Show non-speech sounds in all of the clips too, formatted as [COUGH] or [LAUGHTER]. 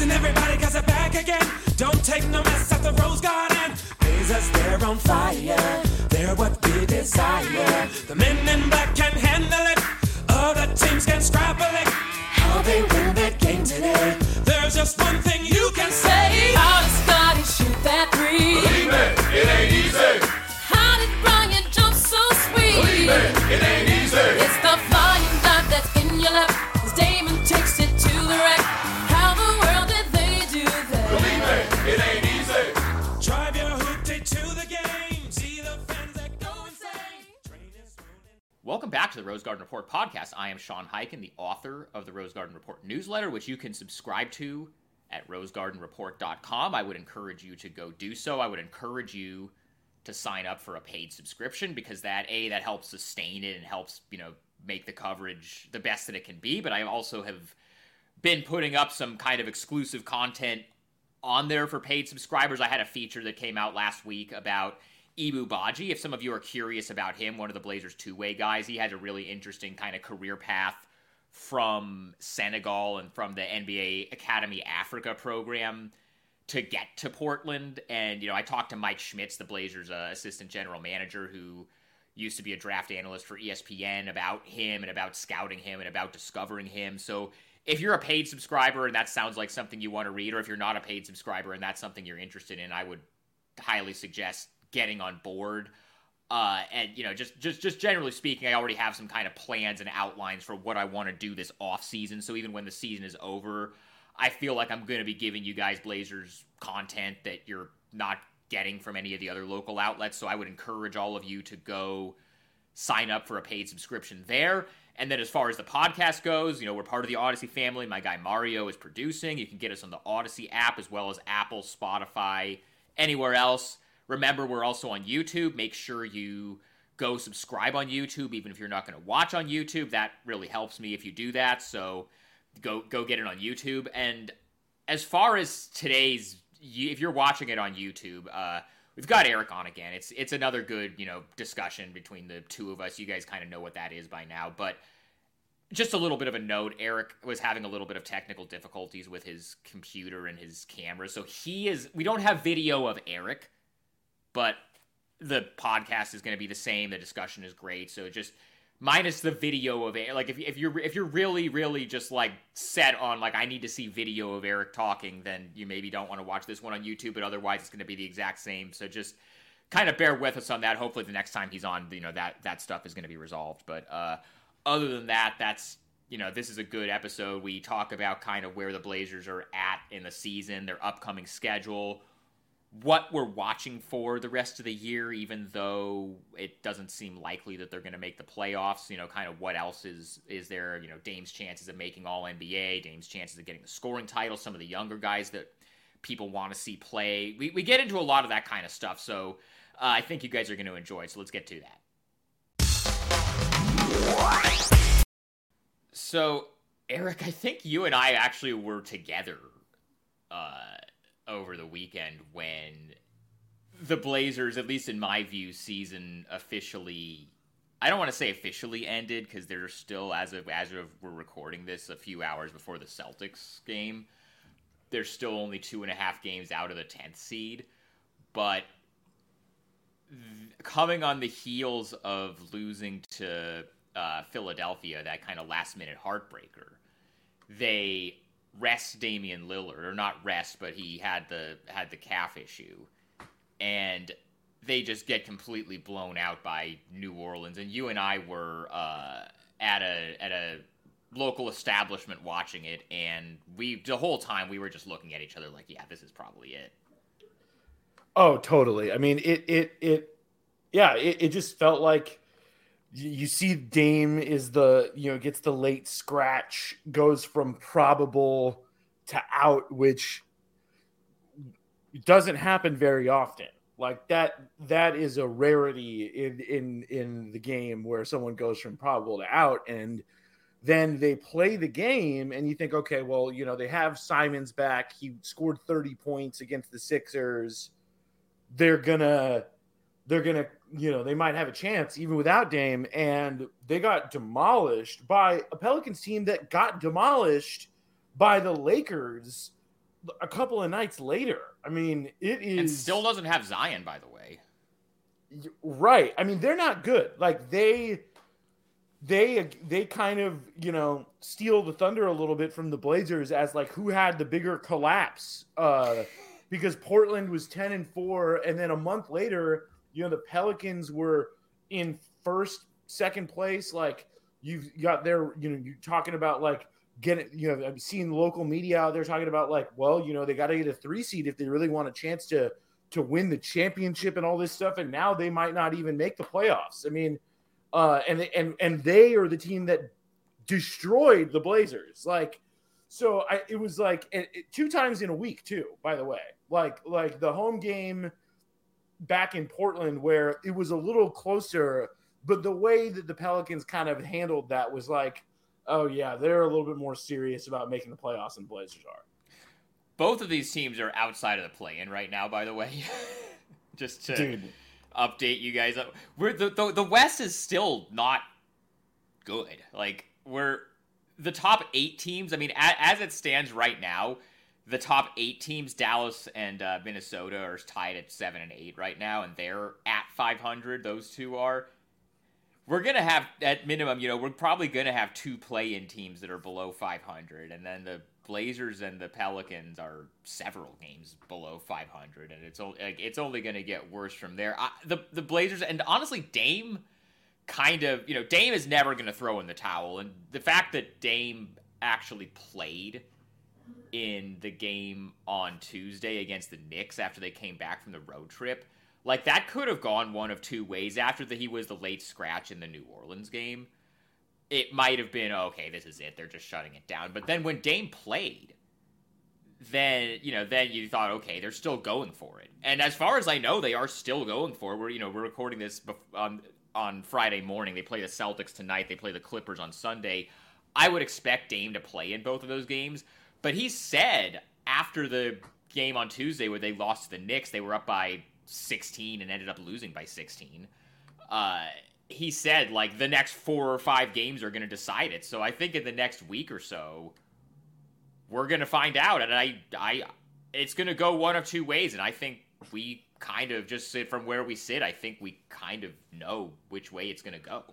Listen, everybody, cause they're back again. Don't take no mess at the Rose Garden. Blazers, they're on fire. They're what we desire. The men in black can handle it. Other teams can scrabble it. How they win that game today. There's just one thing Welcome back to the Rose Garden Report podcast. I am Sean Highkin, the author of the Rose Garden Report newsletter, which you can subscribe to at rosegardenreport.com. I would encourage you to go do so. I would encourage you to sign up for a paid subscription because that a that helps sustain it and helps you know make the coverage the best that it can be. But I also have been putting up some kind of exclusive content on there for paid subscribers. I had a feature that came out last week about Ibou Badji. If some of you are curious about him, one of the Blazers two way guys, he has a really interesting kind of career path from Senegal and from the NBA Academy Africa program to get to Portland. And, you know, I talked to Mike Schmitz, the Blazers uh, assistant general manager, who used to be a draft analyst for ESPN, about him and about scouting him and about discovering him. So if you're a paid subscriber and that sounds like something you want to read, or if you're not a paid subscriber and that's something you're interested in, I would highly suggest getting on board. Uh, and you know, just just just generally speaking, I already have some kind of plans and outlines for what I want to do this off season. So even when the season is over, I feel like I'm going to be giving you guys Blazers content that you're not getting from any of the other local outlets. So I would encourage all of you to go sign up for a paid subscription there. And then as far as the podcast goes, you know, we're part of the Audacy family. My guy Mario is producing. You can get us on the Audacy app as well as Apple, Spotify, anywhere else. Remember, we're also on YouTube. Make sure you go subscribe on YouTube, even if you're not going to watch on YouTube. That really helps me if you do that. So go go get it on YouTube. And as far as today's, if you're watching it on YouTube, uh, we've got Erik on again. It's it's another good you know discussion between the two of us. You guys kind of know what that is by now, but just a little bit of a note erik was having a little bit of technical difficulties with his computer and his camera so he is we don't have video of erik but the podcast is going to be the same the discussion is great so just minus the video of Erik. Like if, if you're if you're really really just like set on like I need to see video of Erik talking, then you maybe don't want to watch this one on YouTube. But otherwise, it's going to be the exact same. So just kind of bear with us on that. Hopefully, the next time he's on, you know that that stuff is going to be resolved. But uh, other than that, that's you know this is a good episode. We talk about kind of where the Blazers are at in the season, their upcoming schedule what we're watching for the rest of the year, even though it doesn't seem likely that they're going to make the playoffs. You know, kind of what else is is there? You know, Dame's chances of making All NBA, Dame's chances of getting the scoring title, some of the younger guys that people want to see play. We we get into a lot of that kind of stuff. So uh, I think you guys are going to enjoy. it. So let's get to that. So Erik, I think you and I actually were together. Uh, over the weekend when the Blazers, at least in my view, season officially I don't want to say officially ended because they're still as of as of we're recording this a few hours before the Celtics game. They're still only two and a half games out of the tenth seed, but th- coming on the heels of losing to uh, Philadelphia, that kind of last minute heartbreaker, they rest Damian Lillard, or not rest, but he had the had the calf issue, and they just get completely blown out by New Orleans. And you and I were uh, at a at a local establishment watching it, and we the whole time we were just looking at each other like, yeah, this is probably it. Oh, totally. I mean, it it it yeah, it, it just felt like you see Dame is the you know gets the late scratch, goes from probable to out, which doesn't happen very often. Like that that is a rarity in in in the game where someone goes from probable to out and then they play the game and you think okay well you know they have Simons back he scored 30 points against the Sixers they're gonna they're gonna you know they might have a chance even without Dame and they got demolished by a Pelicans team that got demolished by the Lakers a couple of nights later. I mean, it is And still doesn't have Zion, by the way. right. I mean, they're not good. Like they they they kind of you know steal the thunder a little bit from the Blazers as like who had the bigger collapse uh because Portland was 10 and 4 and then a month later you know the Pelicans were in first second place like you've got their you know you're talking about like getting you know I've seen local media out there talking about like well you know they got to get a 3 seed if they really want a chance to to win the championship and all this stuff and now they might not even make the playoffs. I mean uh, and and and they are the team that destroyed the Blazers. Like, so I it was like and it, two times in a week too. By the way, like like the home game back in Portland where it was a little closer, but the way that the Pelicans kind of handled that was like, oh yeah, they're a little bit more serious about making the playoffs than Blazers are. Both of these teams are outside of the play-in right now, by the way. [LAUGHS] Just to Dude, update you guys. We're the, the the West is still not good. Like we're the top eight teams. I mean, as it stands right now, the top eight teams, Dallas and uh, Minnesota, are tied at seven and eight right now, and they're at 500. Those two are. We're gonna have at minimum, you know, we're probably gonna have two play-in teams that are below 500, and then the Blazers and the Pelicans are several games below 500, and it's only like, it's only to get worse from there. I, the the Blazers and honestly Dame kind of you know Dame is never to throw in the towel, and the fact that Dame actually played in the game on Tuesday against the Knicks after they came back from the road trip. Like that could have gone one of two ways. After that, he was the late scratch in the New Orleans game. It might have been oh, okay this is it. They're just shutting it down. But then when dame played then you know then you thought okay they're still going for it. And as far as i know they are still going for it. We're you know we're recording this on on friday morning. They play the celtics tonight. They play the clippers on sunday. I would expect dame to play in both of those games but he said after the game on tuesday where they lost to the knicks they were up by 16 and ended up losing by 16 uh he said like the next four or five games are going to decide it. So I think in the next week or so, we're going to find out, and I, I, it's going to go one of two ways, and I think we kind of just sit from where we sit. I think we kind of know which way it's going to go.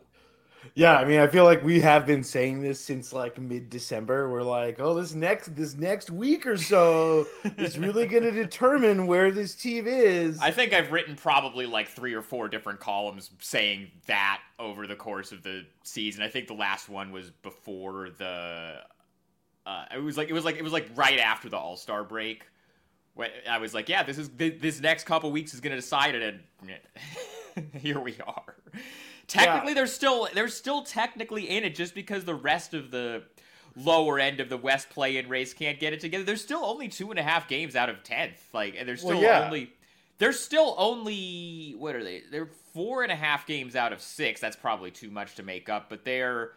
Yeah, I mean, I feel like we have been saying this since like mid December. We're like, oh, this next this next week or so is really [LAUGHS] going to determine where this team is. I think I've written probably like three or four different columns saying that over the course of the season. I think the last one was before the. Uh, it was like it was like it was like right after the All Star break. When I was like, yeah, this is this next couple weeks is going to decide it, and [LAUGHS] here we are. Technically, yeah. they're still they're still technically in it just because the rest of the lower end of the West play-in race can't get it together. There's still only two and a half games out of tenth. Like, and there's still well, yeah. only there's still only what are they? They're four and a half games out of six. That's probably too much to make up, but they're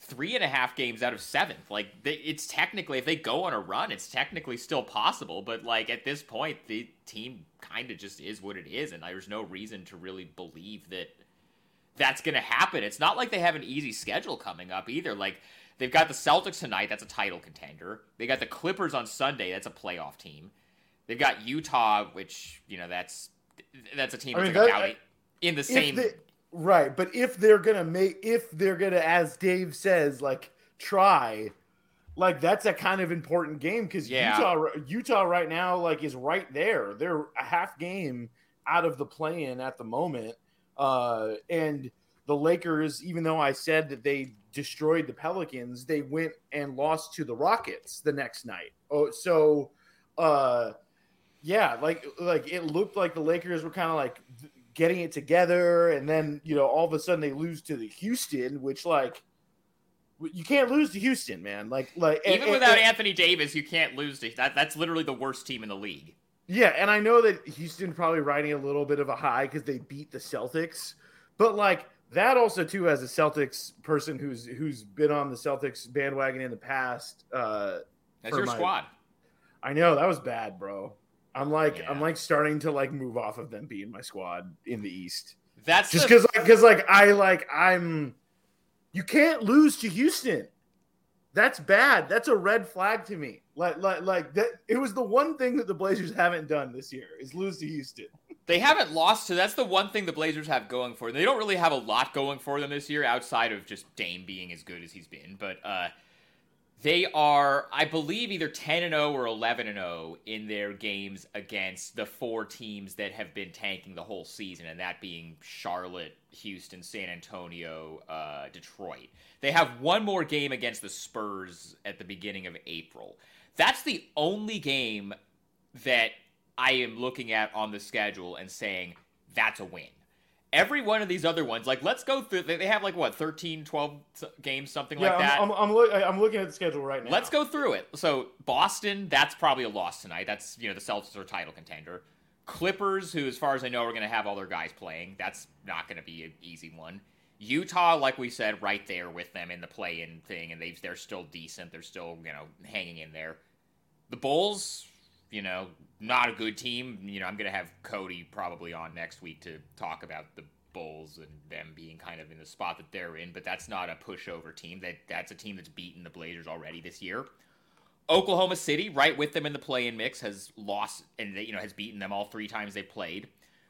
three and a half games out of seventh. Like, they, it's technically if they go on a run, it's technically still possible. But like at this point, the team kind of just is what it is, and there's no reason to really believe that that's going to happen. It's not like they have an easy schedule coming up either. Like they've got the Celtics tonight, that's a title contender. They got the Clippers on Sunday, that's a playoff team. They've got Utah, which you know that's that's a team that's I mean, that, out uh, in the same. They, right, but if they're gonna make, if they're gonna, as Dave says, like try, like that's a kind of important game because yeah. Utah, Utah right now, like is right there. They're a half game out of the play-in at the moment uh, and the Lakers, even though I said that they destroyed the Pelicans, they went and lost to the Rockets the next night. Oh, so uh, yeah, like like it looked like the Lakers were kind of like getting it together, and then you know all of a sudden they lose to the Houston, which like you can't lose to Houston, man. Like like even and, without and, Anthony Davis, you can't lose to that. That's literally the worst team in the league. Yeah, and I know that Houston probably riding a little bit of a high because they beat the Celtics, but like that also too as a Celtics person who's who's been on the Celtics bandwagon in the past. Uh, That's your my, squad. I know that was bad, bro. I'm like yeah. I'm like starting to like move off of them being my squad in the East. That's just because the... like because like I like I'm. You can't lose to Houston. That's bad. That's a red flag to me. Like, like, like that. It was the one thing that the Blazers haven't done this year is lose to Houston. They haven't lost to. That's the one thing the Blazers have going for them. They don't really have a lot going for them this year outside of just Dame being as good as he's been. But uh, they are, I believe, either 10 and 0 or 11 and 0 in their games against the four teams that have been tanking the whole season, and that being Charlotte, Houston, San Antonio, uh, Detroit. They have one more game against the Spurs at the beginning of April. That's the only game that I am looking at on the schedule and saying that's a win every one of these other ones like let's go through they have like what 13 12 games something Yeah, like that I'm, I'm, I'm, look, I'm looking at the schedule right now. Let's go through it. So Boston, that's probably a loss tonight. That's you know the Celtics are title contender. Clippers, who as far as I know are going to have all their guys playing, that's not going to be an easy one. Utah, like we said, right there with them in the play-in thing, and they they're still decent. They're still you know hanging in there. The Bulls, you know, not a good team. You know, I'm going to have Cody probably on next week to talk about the Bulls and them being kind of in the spot that they're in, but that's not a pushover team. That that's a team that's beaten the Blazers already this year. Oklahoma City, right with them in the play-in mix, has lost and they, you know has beaten them all three times they've played.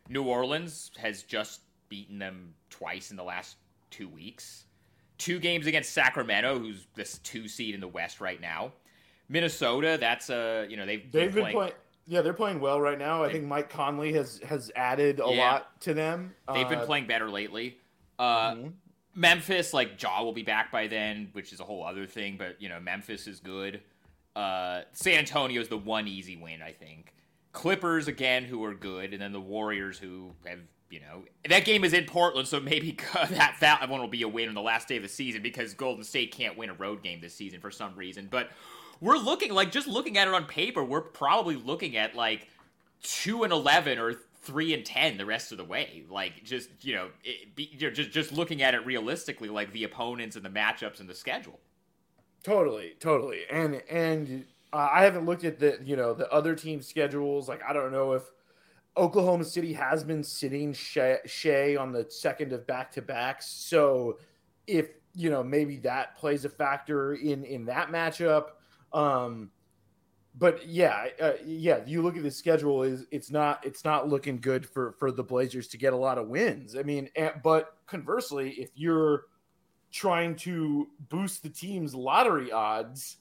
New Orleans has just beaten them twice in the last two weeks. Two games against Sacramento, who's this two seed in the West right now. Minnesota, that's a you know they've, They've been playing. Yeah, they're playing well right now. I They- think Mike Conley has has added a Yeah. lot to them. They've been Uh, playing better lately. Uh, mhm. Memphis, like Ja will be back by then, which is a whole other thing. But you know, Memphis is good. Uh, San Antonio is the one easy win, I think. Clippers again, who are good, and then the Warriors, who have you know that game is in Portland, so maybe [LAUGHS] that that one will be a win on the last day of the season because Golden State can't win a road game this season for some reason. But we're looking like just looking at it on paper, we're probably looking at like two and eleven or three and ten the rest of the way. Like just you know, it, be, you know, just just looking at it realistically, like the opponents and the matchups and the schedule. Totally, totally. And and uh, I haven't looked at the you know the other team schedules. Like I don't know if Oklahoma City has been sitting Shai, Shai on the second of back to backs. So if you know maybe that plays a factor in in that matchup. Um, but yeah, uh, yeah. You look at the schedule is it's not it's not looking good for for the Blazers to get a lot of wins. I mean, eh, but conversely, if you're trying to boost the team's lottery odds,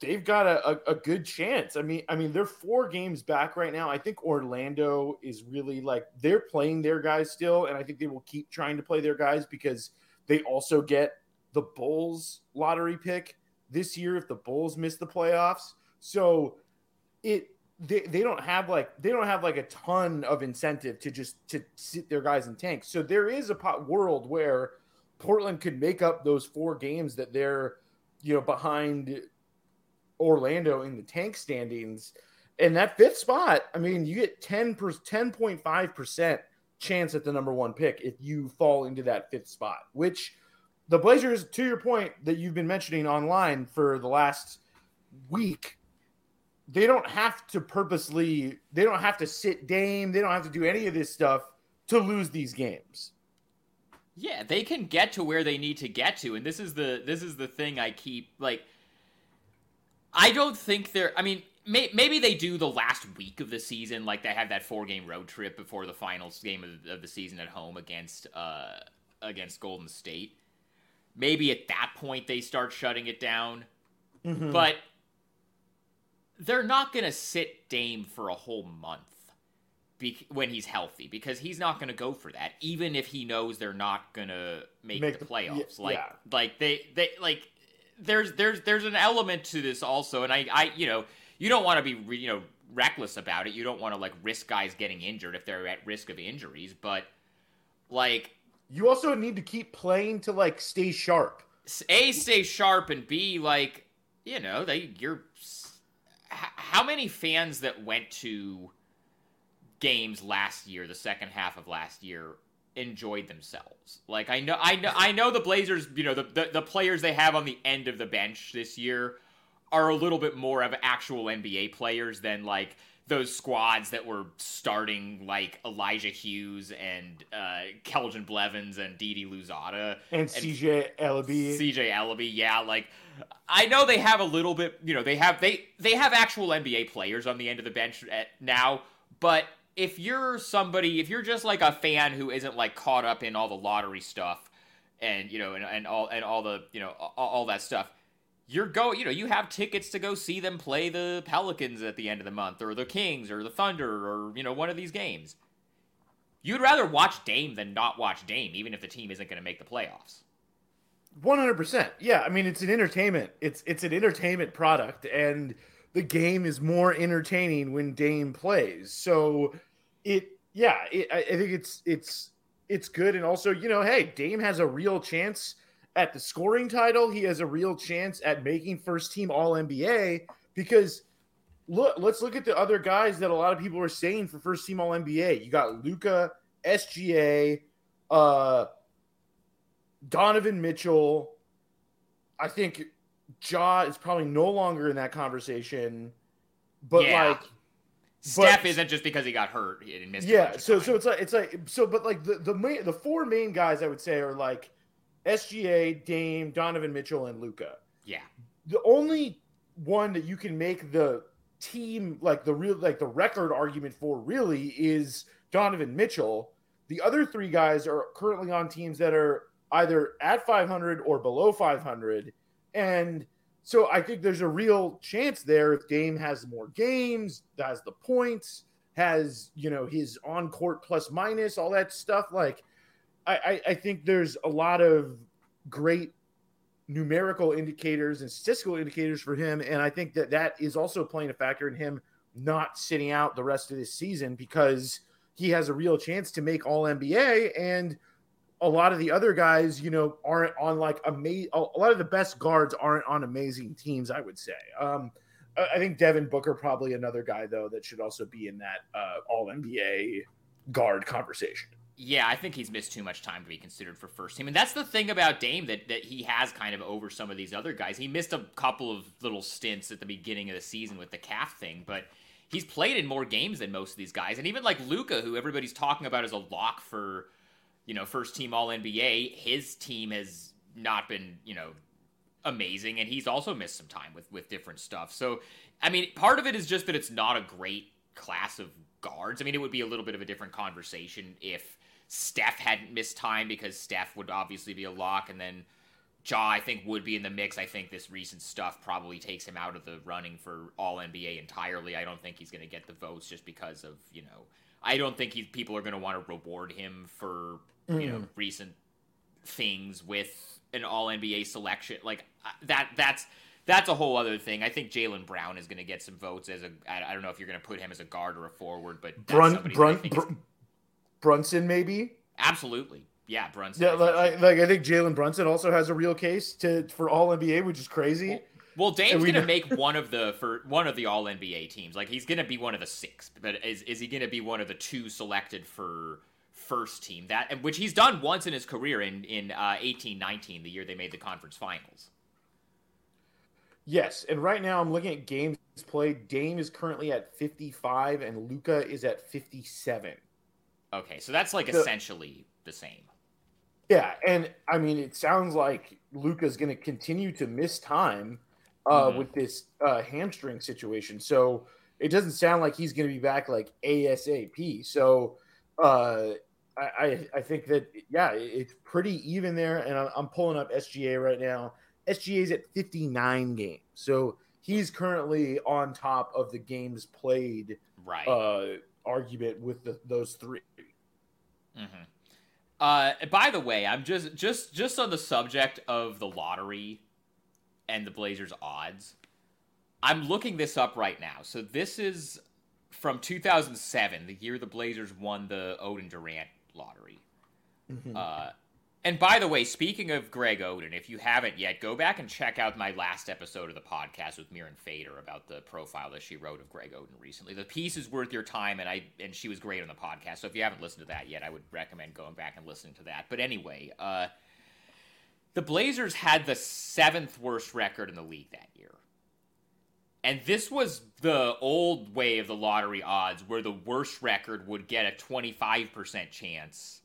they've got a, a, a good chance. I mean, I mean, they're four games back right now. I think Orlando is really like they're playing their guys still, and I think they will keep trying to play their guys because they also get the Bulls lottery pick this year if the Bulls miss the playoffs. So it they, they don't have like they don't have like a ton of incentive to just to sit their guys in tanks. So there is a pot world where Portland could make up those four games that they're you know behind Orlando in the tank standings. And that fifth spot, I mean, you get 10 per 10.5% chance at the number one pick if you fall into that fifth spot, which the Blazers, to your point that you've been mentioning online for the last week, they don't have to purposely, they don't have to sit Dame, they don't have to do any of this stuff to lose these games. Yeah, they can get to where they need to get to, and this is the this is the thing I keep like. I don't think they're. I mean, may, maybe they do the last week of the season, like they have that four game road trip before the finals game of, of the season at home against uh against Golden State. Maybe at that point they start shutting it down, mm-hmm. but they're not gonna sit Dame for a whole month be- when he's healthy because he's not going to go for that even if he knows they're not going to make, Make the the- playoffs. yeah, like yeah. like they they like there's there's there's an element to this also and I I you know you don't want to be re- you know reckless about it. You don't want to like risk guys getting injured if they're at risk of injuries but like You also need to keep playing to like stay sharp. a stay sharp and b like you know they you're how many fans that went to games last year the second half of last year enjoyed themselves like i know i know i know the blazers you know the, the, the players they have on the end of the bench this year are a little bit more of actual NBA players than like those squads that were starting like Elijah Hughes and uh, Keljin Blevins and Didi Louzada And CJ Elleby. CJ Elleby, yeah, like I know they have a little bit, you know, they have they they have actual NBA players on the end of the bench at, now, but if you're somebody, if you're just like a fan who isn't like caught up in all the lottery stuff and you know and, and all and all the you know all, all that stuff, you're go you know you have tickets to go see them play the Pelicans at the end of the month or the Kings or the Thunder or you know one of these games. You'd rather watch Dame than not watch Dame, even if the team isn't going to make the playoffs. One hundred percent. Yeah, I mean it's an entertainment. It's it's an entertainment product, and the game is more entertaining when Dame plays. So it, yeah, it, I think it's it's it's good, and also you know, hey, Dame has a real chance at the scoring title. He has a real chance at making first team All NBA because look, let's look at the other guys that a lot of people are saying for first team All NBA. You got Luka, SGA, uh. Donovan Mitchell. I think Ja is probably no longer in that conversation. But Yeah. like Steph But- isn't just because he got hurt and missed. yeah, so time. so it's like it's like so but like the the main the four main guys I would say are like SGA, Dame, Donovan Mitchell, and Luka. yeah, The only one that you can make the team like the real like the record argument for really is Donovan Mitchell. The other three guys are currently on teams that are either at 500 or below 500 and so I think there's a real chance there if Dame has more games, has the points, has you know his on court plus minus, all that stuff. Like, I, I, think there's a lot of great numerical indicators and statistical indicators for him, and I think that that is also playing a factor in him not sitting out the rest of this season because he has a real chance to make All NBA and a lot of the other guys, you know, aren't on like amazing. A lot of the best guards aren't on amazing teams. I would say. Um, I I think Devin Booker probably another guy though that should also be in that uh, All NBA guard conversation. Yeah. I think he's missed too much time to be considered for first team, and that's the thing about Dame that that he has kind of over some of these other guys. He missed a couple of little stints at the beginning of the season with the calf thing, but. He's played in more games than most of these guys, and even like Luka, who everybody's talking about as a lock for, you know, first team All NBA. His team has not been, you know, amazing, and he's also missed some time with with different stuff. So, I mean, part of it is just that it's not a great class of guards. I mean, it would be a little bit of a different conversation if Steph hadn't missed time because Steph would obviously be a lock, and then Ja, I think, would be in the mix. I think this recent stuff probably takes him out of the running for All NBA entirely. I don't think he's going to get the votes just because of you know. I don't think he, people are going to want to reward him for you know recent things with an All NBA selection. Like uh, that. That's that's a whole other thing. I think Jaylen Brown is going to get some votes as a. I I don't know if you're going to put him as a guard or a forward, but Brun, somebody that I Brun, think is- Br- Brunson maybe. absolutely, yeah, Brunson. Yeah, I think like, like I think Jalen Brunson also has a real case to for All NBA, which is crazy. Well, Dame's And we gonna know- make one of the for one of the All NBA teams. Like he's gonna be one of the six, but is is he gonna be one of the two selected for first team? That and which he's done once in his career in in uh, eighteen nineteen, the year they made the conference finals. Yes, and right now I'm looking at games played. Dame is currently at 55 and Luka is at 57. Okay, so that's like The- essentially the same. Yeah, and I mean it sounds like Luka's going to continue to miss time uh, Mhm. with this uh, hamstring situation. So it doesn't sound like he's going to be back like ASAP. So uh, I, I I think that yeah, it's pretty even there. And I'm, I'm pulling up SGA right now. SGA is at 59 games, so he's currently on top of the games played Right. uh, argument with the, those three. Hmm Uh, by the way, I'm just just just on the subject of the lottery and the Blazers odds. I'm looking this up right now. So this is from 2007, the year the Blazers won the Oden Durant lottery. Uh, and by the way, speaking of Greg Oden, if you haven't yet, go back and check out my last episode of the podcast with Mirin Fader about the profile that she wrote of Greg Oden recently. The piece is worth your time, and I and she was great on the podcast. So if you haven't listened to that yet, I would recommend going back and listening to that. But anyway, uh, the Blazers had the seventh worst record in the league that year. And this was the old way of the lottery odds where the worst record would get a 25% chance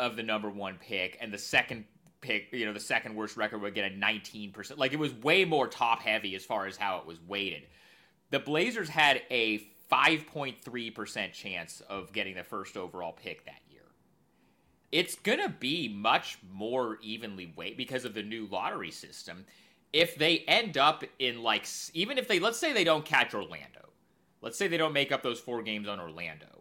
of the number one pick, and the second pick, you know, the second worst record would get a 19%. Like it was way more top heavy as far as how it was weighted. The Blazers had a 5.3% chance of getting the first overall pick that year. It's going to be much more evenly weighted because of the new lottery system. If they end up in like, even if they, let's say they don't catch Orlando, let's say they don't make up those four games on Orlando,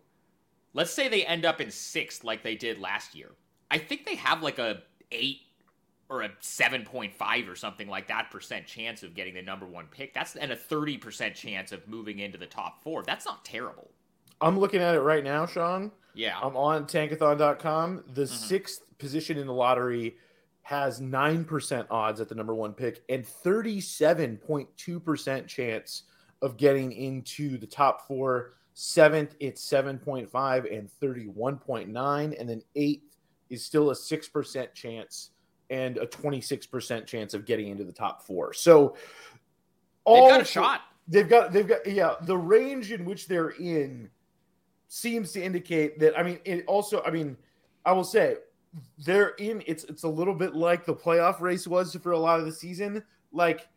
let's say they end up in sixth like they did last year. I think they have like a eight or a 7.5 or something like that percent chance of getting the number one pick. That's and a 30% chance of moving into the top four. That's not terrible. I'm looking at it right now, Sean. Yeah. I'm on tankathon.com. The Mm-hmm. sixth position in the lottery has 9% odds at the number one pick and 37.2% chance of getting into the top four. Seventh, it's 7.5 and 31.9. And then eighth is still a 6% chance and a 26% chance of getting into the top four. So They've all got a shot. They've got they've got yeah, the range in which they're in seems to indicate that I mean it also I mean I will say they're in it's it's a little bit like the playoff race was for a lot of the season. Like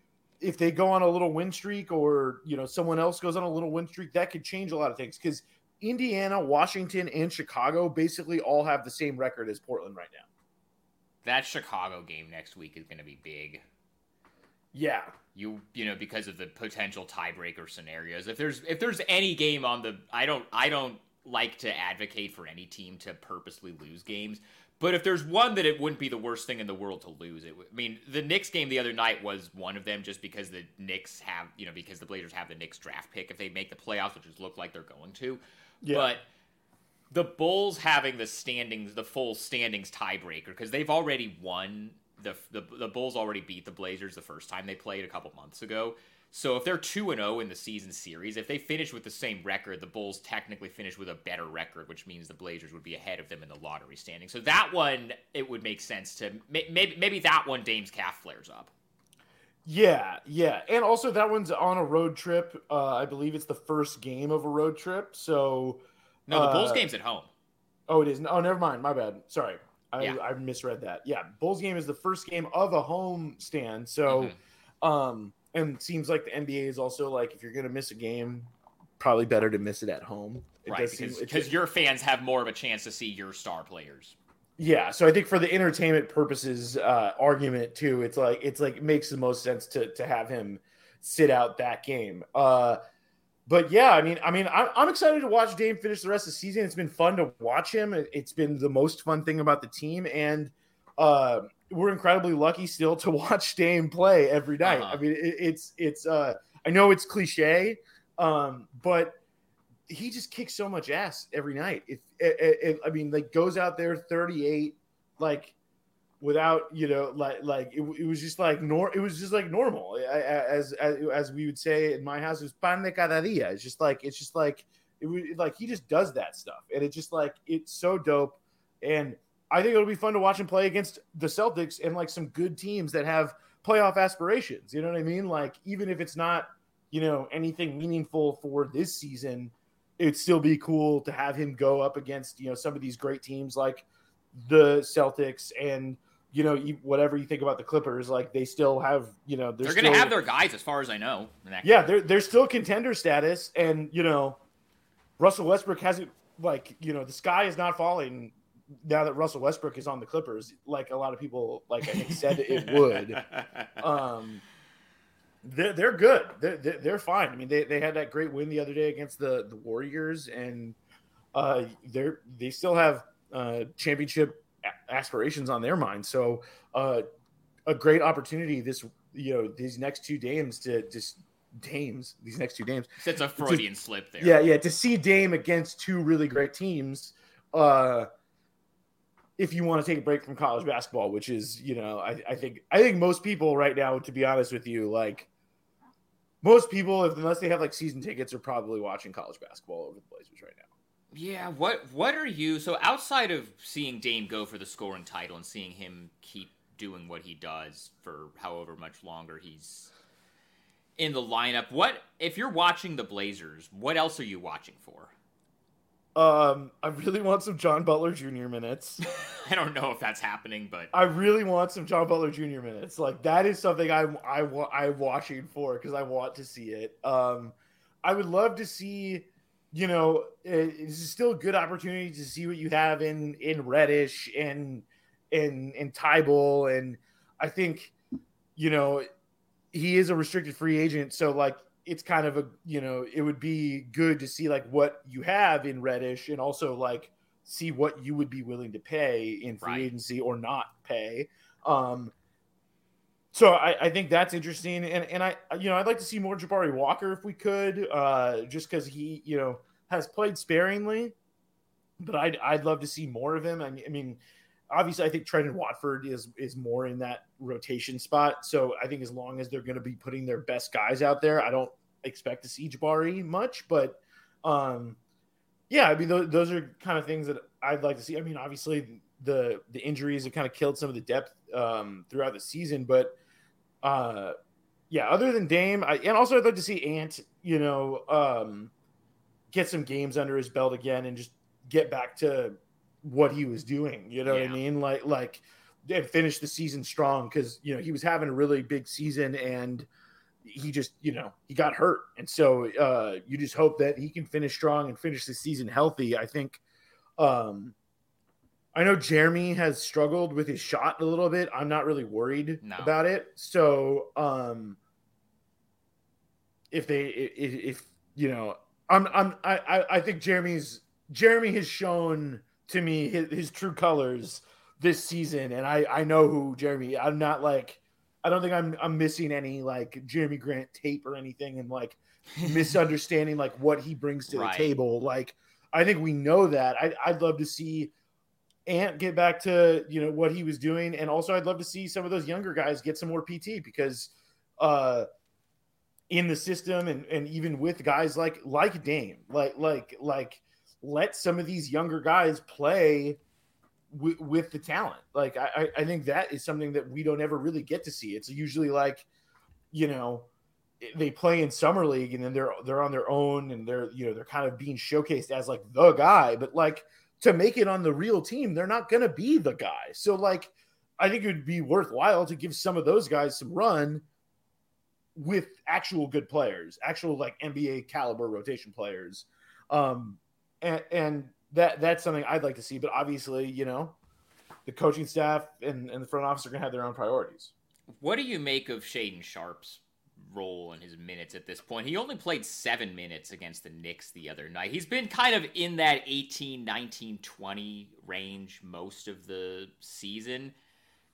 if they go on a little win streak or you know someone else goes on a little win streak, that could change a lot of things because Indiana, Washington, and Chicago basically all have the same record as Portland right now. That Chicago game next week is going to be big. Yeah. You you know because of the potential tiebreaker scenarios. If there's if there's any game on the I don't I don't like to advocate for any team to purposely lose games. But if there's one that it wouldn't be the worst thing in the world to lose, it. would- I mean, the Knicks game the other night was one of them, just because the Knicks have, you know, because the Blazers have the Knicks draft pick if they make the playoffs, which is look like they're going to. Yeah. But the Bulls having the standings, the full standings tiebreaker, because they've already won. The, the the Bulls already beat the Blazers the first time they played a couple months ago. So if they're two and zero in the season series, if they finish with the same record, the Bulls technically finish with a better record, which means the Blazers would be ahead of them in the lottery standing. So that one, it would make sense to maybe maybe that one Dame's calf flares up. Yeah, yeah, and also that one's on a road trip. Uh, I believe it's the first game of a road trip. So, No, the Bulls Uh, game's at home. oh, it is. Oh, never mind. My bad. Sorry, I, Yeah. I misread that. Yeah, Bulls game is the first game of a home stand. So, um, and it seems like the NBA is also like if you're gonna miss a game, probably better to miss it at home. It right, does seem- because it because just- your fans have more of a chance to see your star players. Yeah, so I think for the entertainment purposes uh, argument too, it's like it's like it makes the most sense to to have him sit out that game. Uh, but yeah, I mean, I mean, I'm, I'm excited to watch Dame finish the rest of the season. It's been fun to watch him. It- It's been the most fun thing about the team, and uh, we're incredibly lucky still to [LAUGHS] watch Dame play every night. Uh-huh. I mean, it, it's it's. Uh, I know it's cliche, um, but he just kicks so much ass every night. If, I mean, like goes out there 38, like without you know, like like it, it was just like nor it was just like normal as, as as we would say in my house. It was pan de cada dia. It's just like it's just like it was like he just does that stuff, and it's just like it's so dope. And I think it'll be fun to watch him play against the Celtics and like some good teams that have playoff aspirations. You know what I mean? Like even if it's not you know anything meaningful for this season it'd still be cool to have him go up against you know some of these great teams like the Celtics and you know whatever you think about the Clippers like they still have you know They're, still, going to have their guys, as far as I know. in that yeah they're they're still contender status and you know Russell Westbrook hasn't like you know the sky is not falling now that Russell Westbrook is on the Clippers like a lot of people like I think said it [LAUGHS] would. Um they're, they're good. They're, they're, fine. I mean they, they had that great win the other day against the the warriors and uh they're they still have uh championship aspirations on their mind. So uh a great opportunity this you know these next two games to just dames these next two games. That's a Freudian slip there. yeah yeah to see dame against two really great teams uh if you want to take a break from college basketball, which is, you know, I, I think I think most people right now, to be honest with you, like most people, if unless they have like season tickets, are probably watching college basketball over the Blazers right now. Yeah, what what are you so outside of seeing Dame go for the scoring title and seeing him keep doing what he does for however much longer he's in the lineup. What if you're watching the Blazers? What else are you watching for? Um, I really want some John Butler Jr. minutes. [LAUGHS] I don't know if that's happening, but I really want some John Butler Jr. minutes. Like that is something I I I'm watching for because I want to see it. Um, I would love to see. You know, it, it's still a good opportunity to see what you have in in Reddish and and and Thybulle, and I think you know he is a restricted free agent, so like it's kind of a you know it would be good to see like what you have in Reddish and also like see what you would be willing to pay in free Right. agency or not pay. Um, so I, I think that's interesting, and and I you know I'd like to see more Jabari Walker if we could, uh, just because he you know has played sparingly, but I'd I'd love to see more of him. I mean, I mean obviously I think Trendon Watford is is more in that rotation spot. So I think as long as they're going to be putting their best guys out there, I don't expect to see Jabari much. But um, yeah, I mean those, those are kind of things that I'd like to see. I mean, obviously the the injuries have kind of killed some of the depth um, throughout the season, but uh, yeah, other than Dame, I, and also I'd like to see Ant, you know, um, get some games under his belt again and just get back to what he was doing. You know what I mean? Like like and finish the season strong because you know he was having a really big season and he just you know he got hurt and so uh you just hope that he can finish strong and finish the season healthy. I think um I know Jerami has struggled with his shot a little bit. I'm not really worried No. about it. So um if they if, if you know I'm I'm I I- I think Jerami's Jerami has shown to me his, his true colors this season, and I I know who Jerami. I'm not like I don't think I'm I'm missing any like Jerami Grant tape or anything, and like [LAUGHS] misunderstanding like what he brings to Right. the table. Like I think we know that. I, I'd love to see Ant get back to you know what he was doing, and also I'd love to see some of those younger guys get some more PT because uh in the system and and even with guys like like Dame, like like like let some of these younger guys play with, with the talent. Like I I- think that is something that we don't ever really get to see. It's usually like you know they play in summer league and then they're they're on their own and they're you know they're kind of being showcased as like the guy, but like to make it on the real team, they're not going to be the guy. So like I think it would be worthwhile to give some of those guys some run with actual good players, actual like NBA caliber rotation players. Um and, that that's something I'd like to see, but obviously, you know, the coaching staff and, and the front office are going to have their own priorities. What do you make of Shaedon Sharpe's role and his minutes at this point? He only played seven minutes against the Knicks the other night. He's been kind of in that 18, 19, 20 range most of the season,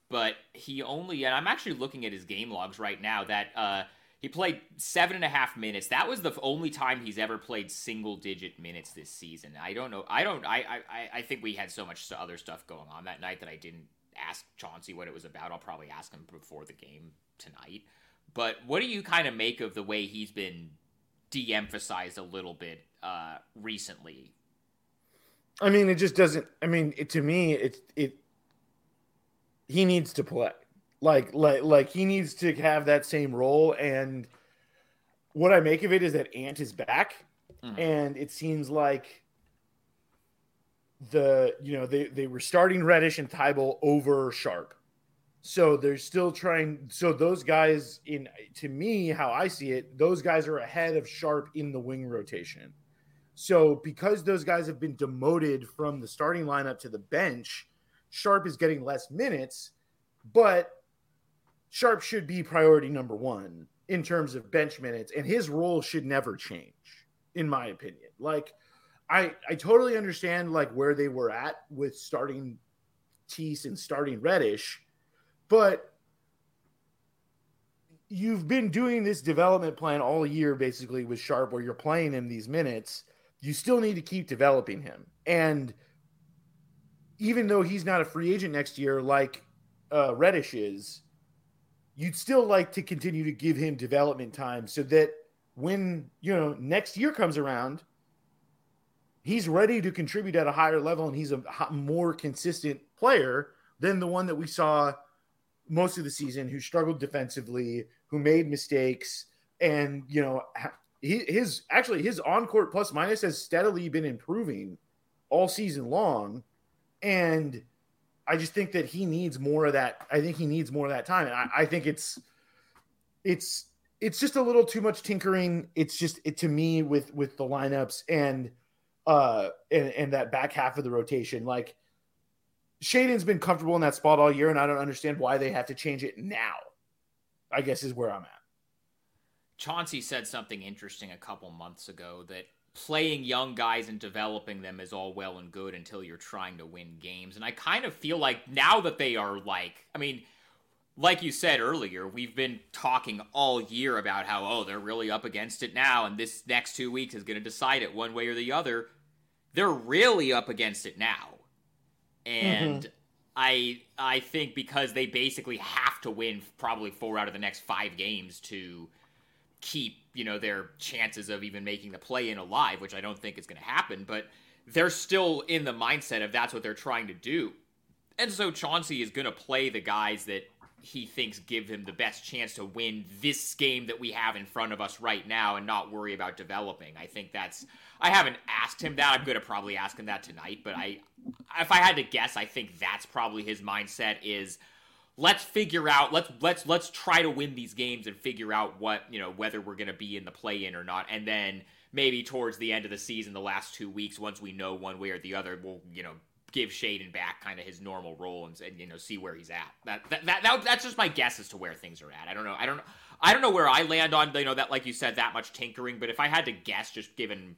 but he only, and I'm actually looking at his game logs right now that, uh, he played seven and a half minutes. That was the only time he's ever played single digit minutes this season. I don't know. I don't. I. I. I think we had so much other stuff going on that night that I didn't ask Chauncey what it was about. I'll probably ask him before the game tonight. But what do you kind of make of the way he's been de-emphasized a little bit uh, recently? I mean, it just doesn't. I mean, it, to me, it it he needs to play like like like he needs to have that same role. And what I make of it is that Ant is back, Mhm. and it seems like the you know they they were starting Reddish and Thybulle over Sharpe. So they're still trying. So those guys, in to me, how I see it, those guys are ahead of Sharpe in the wing rotation. So because those guys have been demoted from the starting lineup to the bench, Sharpe is getting less minutes, but Sharpe should be priority number one in terms of bench minutes, and his role should never change, in my opinion. Like, I I totally understand like where they were at with starting Tease and starting Reddish, but you've been doing this development plan all year basically with Sharpe where you're playing him these minutes. You still need to keep developing him. And even though he's not a free agent next year like uh, Reddish is, you'd still like to continue to give him development time so that when you know next year comes around, he's ready to contribute at a higher level and he's a more consistent player than the one that we saw most of the season who struggled defensively, who made mistakes, and you know his actually his on court plus minus has steadily been improving all season long, and I just think that he needs more of that. I think he needs more of that time, and I, I think it's it's it's just a little too much tinkering. It's just it to me with with the lineups and uh and, and that back half of the rotation. Like Shaedon's been comfortable in that spot all year, and I don't understand why they have to change it now. I guess is where I'm at. Chauncey said something interesting a couple months ago that playing young guys and developing them is all well and good until you're trying to win games. And I kind of feel like now that they are like, I mean, like you said earlier, we've been talking all year about how, oh, they're really up against it now, and this next two weeks is going to decide it one way or the other. They're really up against it now. And mm-hmm. I I think because they basically have to win probably four out of the next five games to keep, you know, their chances of even making the play in alive, which I don't think is going to happen, but they're still in the mindset of that's what they're trying to do. And so Chauncey is going to play the guys that he thinks give him the best chance to win this game that we have in front of us right now and not worry about developing. I think that's I haven't asked him that. I'm going to probably ask him that tonight, but I if I had to guess, I think that's probably his mindset is let's figure out let's let's let's try to win these games and figure out what, you know, whether we're going to be in the play in or not and then maybe towards the end of the season the last 2 weeks once we know one way or the other we'll, you know, give Shaedon back kind of his normal role and, and, you know see where he's at. That, that that, that that's just my guess as to where things are at. I don't know. I don't I don't know where I land on you know that like you said that much tinkering, but if I had to guess, just given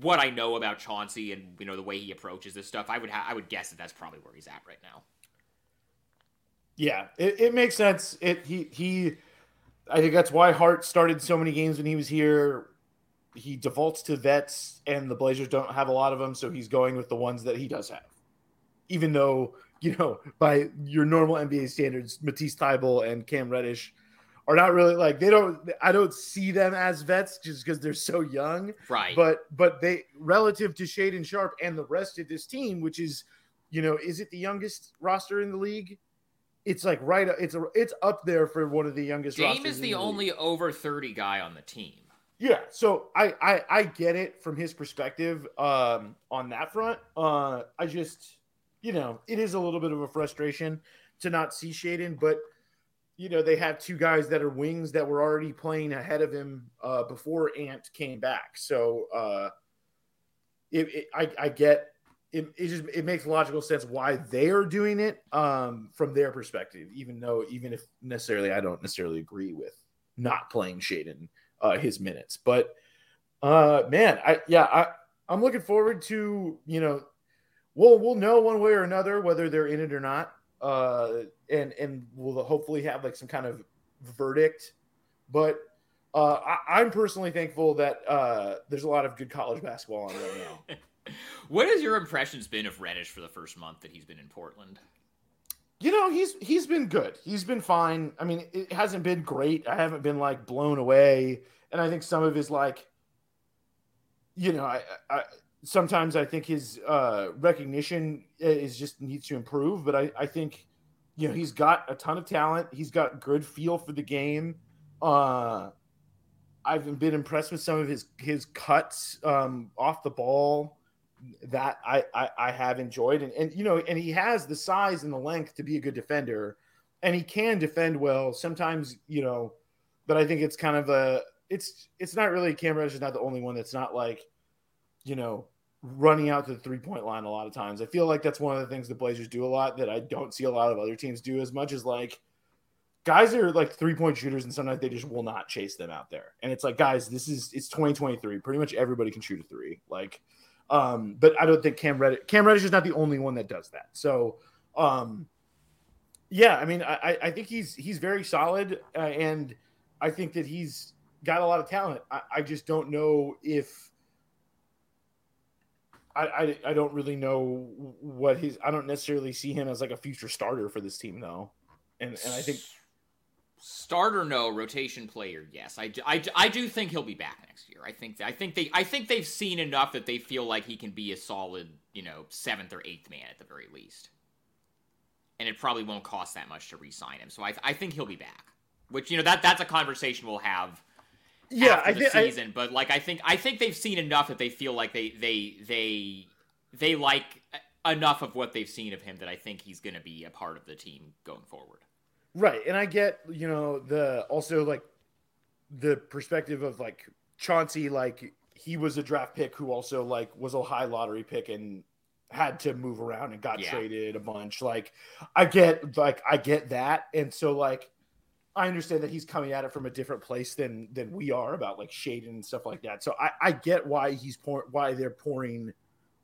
what I know about Chauncey and you know the way he approaches this stuff, I would ha- I would guess that that's probably where he's at right now. Yeah, it, it makes sense. It he he. I think that's why Hart started so many games when he was here he defaults to vets, and the Blazers don't have a lot of them, so he's going with the ones that he does have even though you know by your normal NBA standards, Matisse Thybulle and Cam Reddish are not really like they don't. I don't see them as vets just because they're so young, right? But but they relative to Shaedon Sharpe and the rest of this team, which is you know, is it the youngest roster in the league? It's like right. It's a, it's up there for one of the youngest. Dame is the, the only over thirty guy on the team. Yeah, so I, I I get it from his perspective um, on that front. Uh, I just you know, it is a little bit of a frustration to not see Shaedon, but you know, they have two guys that are wings that were already playing ahead of him uh, before Ant came back. So uh, it, it, I, I get it, it just it makes logical sense why they are doing it um, from their perspective, even though even if necessarily I don't necessarily agree with not playing Shaedon uh, his minutes, but uh, man, I yeah I I'm looking forward to you know we'll we'll know one way or another whether they're in it or not. Uh, and and we'll hopefully have like some kind of verdict. But uh, I, am personally thankful that uh, there's a lot of good college basketball on right now. [LAUGHS] what has your impressions been of Reddish for the first month that he's been in Portland? You know, he's he's been good. He's been fine. I mean, it hasn't been great. I haven't been like blown away. And I think some of his like, you know, I, I sometimes I think his uh, recognition is just needs to improve. But I, I think you know he's got a ton of talent. He's got good feel for the game. Uh, I've been impressed with some of his his cuts um, off the ball that I, I, I have enjoyed, and and you know, and he has the size and the length to be a good defender, and he can defend well. Sometimes you know, but I think it's kind of a it's it's not really Cam Reddish is not the only one that's not like you know running out to the three point line a lot of times. I feel like that's one of the things the Blazers do a lot that I don't see a lot of other teams do as much as like guys are like three point shooters and sometimes they just will not chase them out there. And it's like, guys, this is it's 2023. Pretty much everybody can shoot a three. Like, um, but I don't think Cam Reddish Cam Reddish is not the only one that does that. So um yeah, I mean, I, I think he's he's very solid, uh, and I think that he's got a lot of talent. I, I just don't know if I, I, I don't really know what his. I don't necessarily see him as like a future starter for this team though, and and I think starter no rotation player yes. I, I, I do think he'll be back next year. I think i think they i think they've seen enough that they feel like he can be a solid you know seventh or eighth man at the very least. And it probably won't cost that much to re-sign him. So i, I think he'll be back which you know that that's a conversation we'll have Yeah, after I the I- season, but like I think I think they've seen enough that they feel like they they they they like enough of what they've seen of him that I think he's going to be a part of the team going forward. Right. And I get, you know, the also like the perspective of like Chauncey, like he was a draft pick who also like was a high lottery pick and had to move around and got Yeah. traded a bunch. Like I get like I get that. And so like I understand that he's coming at it from a different place than than we are about like Shaedon and stuff like that. So I, I get why he's pour, why they're pouring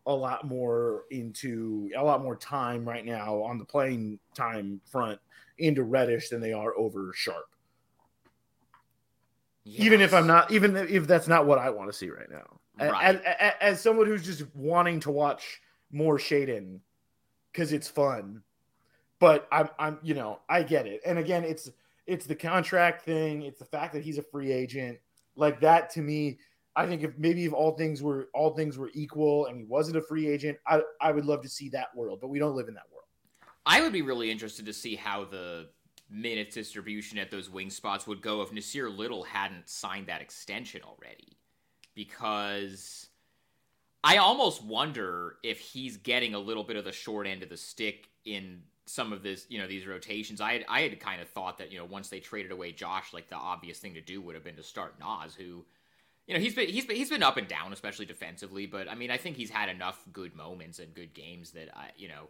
a lot more into a lot more time right now on the playing time front into Reddish than they are over Sharpe. Even if I'm not, even if that's not what I want to see right now. Right. As, as, as someone who's just wanting to watch more Shaedon because it's fun, but I'm, I'm, you know, I get it. And again, it's, it's the contract thing. It's the fact that he's a free agent. Like that to me, I think if maybe if all things were all things were equal and he wasn't a free agent, I, I would love to see that world, but we don't live in that world. I would be really interested to see how the minutes distribution at those wing spots would go if Nassir Little hadn't signed that extension already. Because I almost wonder if he's getting a little bit of the short end of the stick in some of this, you know, these rotations. I had, I had kind of thought that, you know, once they traded away Josh, like the obvious thing to do would have been to start Nas, who, you know, he's been he's been he's been up and down, especially defensively. But I mean, I think he's had enough good moments and good games that I, you know,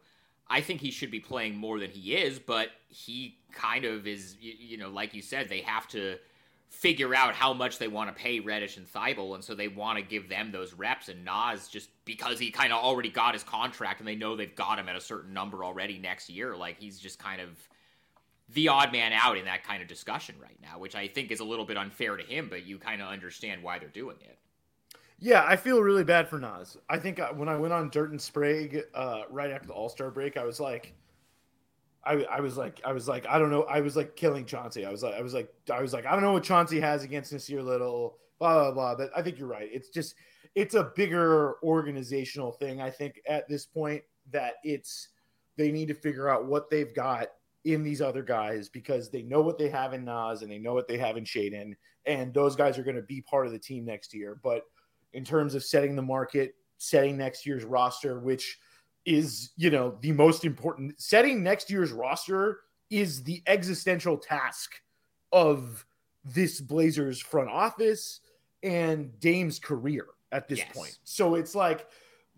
I think he should be playing more than he is. But he kind of is, you, know, like you said, they have to figure out how much they want to pay Reddish and Thybulle, and so they want to give them those reps. And Nas just because he kind of already got his contract, and they know they've got him at a certain number already next year. Like he's just kind of the odd man out in that kind of discussion right now, which I think is a little bit unfair to him. But you kind of understand why they're doing it. Yeah, I feel really bad for Nas. I think I, when I went on Dirt and Sprague uh, right after the All Star break, I was like, I, I was like, I was like, I don't know. I was like killing Chauncey. I was like, I was like, I was like, I don't know what Chauncey has against Nassir Little. Blah blah blah. But I think you're right. It's just, it's a bigger organizational thing. I think at this point that it's they need to figure out what they've got in these other guys because they know what they have in Nas and they know what they have in Shaedon, and those guys are going to be part of the team next year. But in terms of setting the market, setting next year's roster, which is, you know, the most important setting next year's roster is the existential task of this Blazers front office and Dame's career at this Yes. point. So it's like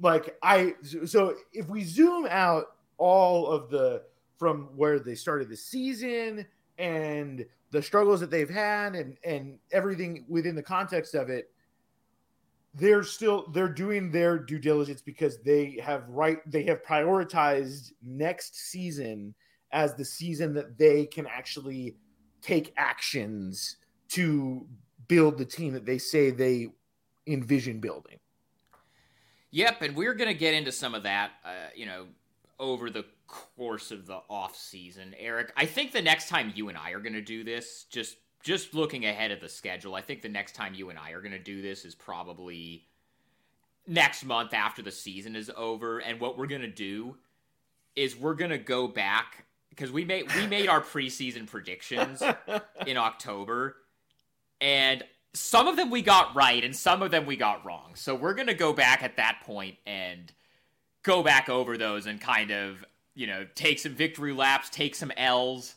like I so if we zoom out all of the from where they started the season and the struggles that they've had and and everything within the context of it they're still they're doing their due diligence because they have right they have prioritized next season as the season that they can actually take actions to build the team that they say they envision building Yep, and we're gonna get into some of that, uh, you know, over the course of the off season. Erik, I think the next time you and I are gonna do this, just just looking ahead at the schedule, I think the next time you and I are gonna do this is probably next month after the season is over. And what we're gonna do is we're gonna go back because we made we made our preseason predictions [LAUGHS] in October, and some of them we got right, and some of them we got wrong. So we're gonna go back at that point and go back over those and kind of you know take some victory laps, take some L's,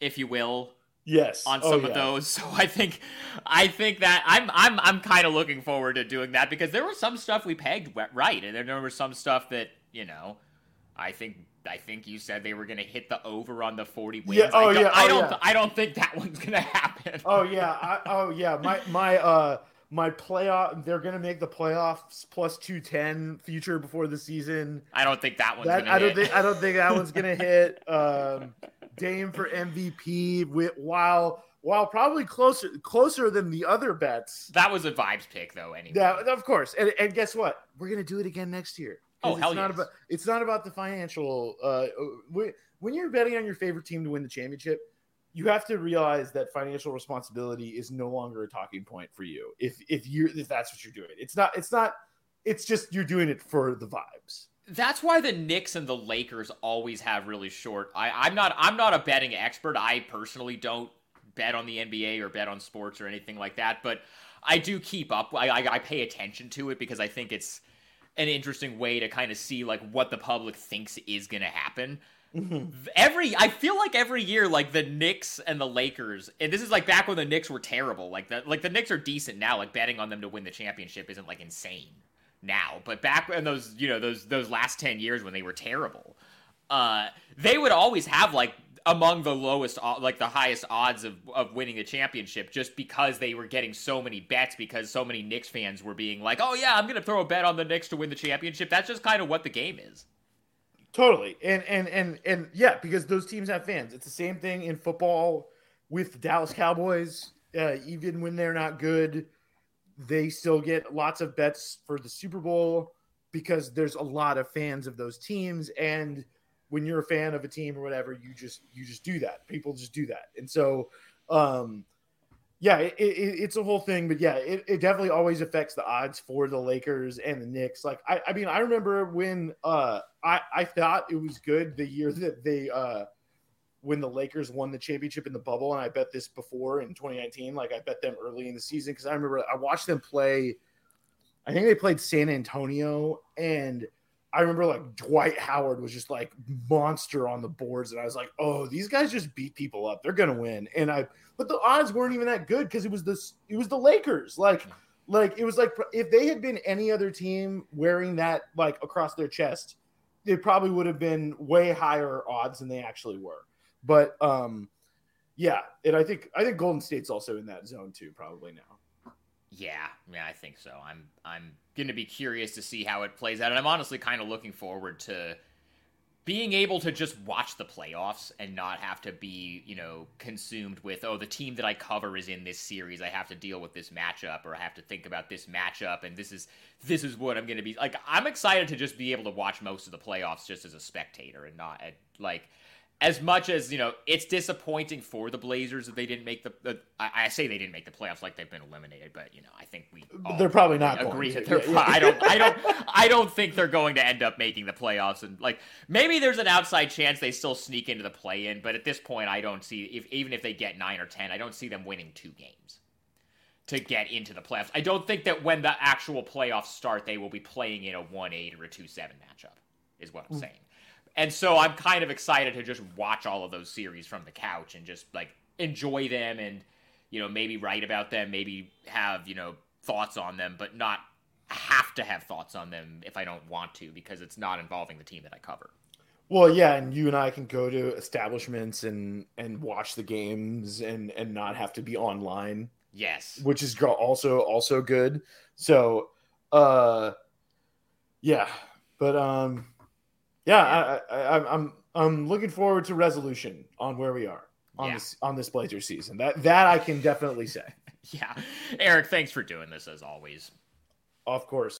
if you will, yes on Oh, some of those. [LAUGHS] So I think I think that I'm I'm I'm kind of looking forward to doing that because there was some stuff we pegged right, and then there was some stuff that you know I think. I think you said they were going to hit the over on the 40 wins. Yeah, oh, I don't, yeah, I oh, don't yeah. I don't think that [LAUGHS] one's going to happen. oh yeah I, oh yeah my my uh my playoff they're gonna make the playoffs plus 210 future before the season I don't think that one's that I don't hit. think I don't think that one's gonna [LAUGHS] hit. Um, Dame for MVP with while while probably closer closer than the other bets. that was a vibes pick though. Anyway, That of course, and, and guess what? We're gonna do it again next year. Oh, hell it's not yes. about it's not about the financial. Uh, when- when you're betting on your favorite team to win the championship, you have to realize that financial responsibility is no longer a talking point for you. If if you if that's what you're doing, it's not. It's not. It's just you're doing it for the vibes. That's why the Knicks and the Lakers always have really short. I, I'm not I'm not a betting expert. I personally don't bet on the NBA or bet on sports or anything like that, but I do keep up. I, I, I pay attention to it because I think it's an interesting way to kind of see like what the public thinks is going to happen. Mm-hmm. Every I feel like every year, like the Knicks and the Lakers, and this is like back when the Knicks were terrible. Like the like the Knicks are decent now. Like betting on them to win the championship isn't like insane now, but back in those you know those those last ten years when they were terrible, uh, they would always have like among the lowest like the highest odds of, of winning the championship just because they were getting so many bets because so many Knicks fans were being like, "Oh yeah, I'm going to throw a bet on the Knicks to win the championship." That's just kind of what the game is. Totally. And and and and yeah, because those teams have fans. It's the same thing in football with Dallas Cowboys. Uh, even when they're not good, they still get lots of bets for the Super Bowl because there's a lot of fans of those teams and when you're a fan of a team or whatever, you just you just do that. People just do that. And so um yeah, it, it, it's a whole thing, but yeah, it, it definitely always affects the odds for the Lakers and the Knicks. Like, I, I mean, I remember when uh, I, I thought it was good the year that they, uh, when the Lakers won the championship in the bubble, and I bet this before in 2019, like I bet them early in the season because I remember I watched them play. I think they played San Antonio, and I remember like Dwight Howard was just like monster on the boards, and I was like, "Oh, these guys just beat people up. They're gonna win." And I, but the odds weren't even that good because it was this, it was the Lakers. Like, like it was like if they had been any other team wearing that like across their chest, it probably would have been way higher odds than they actually were. But um, yeah, and I think I think Golden State's also in that zone too, probably now. Yeah, yeah, I think so. I'm I'm gonna be curious to see how it plays out, and I'm honestly kind of looking forward to being able to just watch the playoffs and not have to be, you know, consumed with, oh, the team that I cover is in this series. I have to deal with this matchup, or I have to think about this matchup, and this is this is what I'm gonna be like. I'm excited to just be able to watch most of the playoffs just as a spectator and not like as much as you know, it's disappointing for the Blazers that they didn't make the. the I, I, say they didn't make the playoffs like they've been eliminated, but you know, I think we they're probably not agree that they're. Yeah, yeah. [LAUGHS] I don't. I don't. I don't think they're going to end up making the playoffs, and like maybe there's an outside chance they still sneak into the play-in, but at this point, I don't see if even if they get nine or ten, I don't see them winning two games to get into the playoffs. I don't think that when the actual playoffs start, they will be playing in a one eight or a two seven matchup. Is what I'm mm. saying. And so I'm kind of excited to just watch all of those series from the couch and just like enjoy them and you know maybe write about them, maybe have, you know, thoughts on them, but not have to have thoughts on them if I don't want to because it's not involving the team that I cover. Well, yeah, and you and I can go to establishments and and watch the games and and not have to be online. Yes. Which is also also good. So, uh yeah, but um yeah, I, I, I'm I'm I'm looking forward to resolution on where we are on yeah. this on this Blazer season. That that I can definitely say. [LAUGHS] yeah, Erik, thanks for doing this as always. Of course.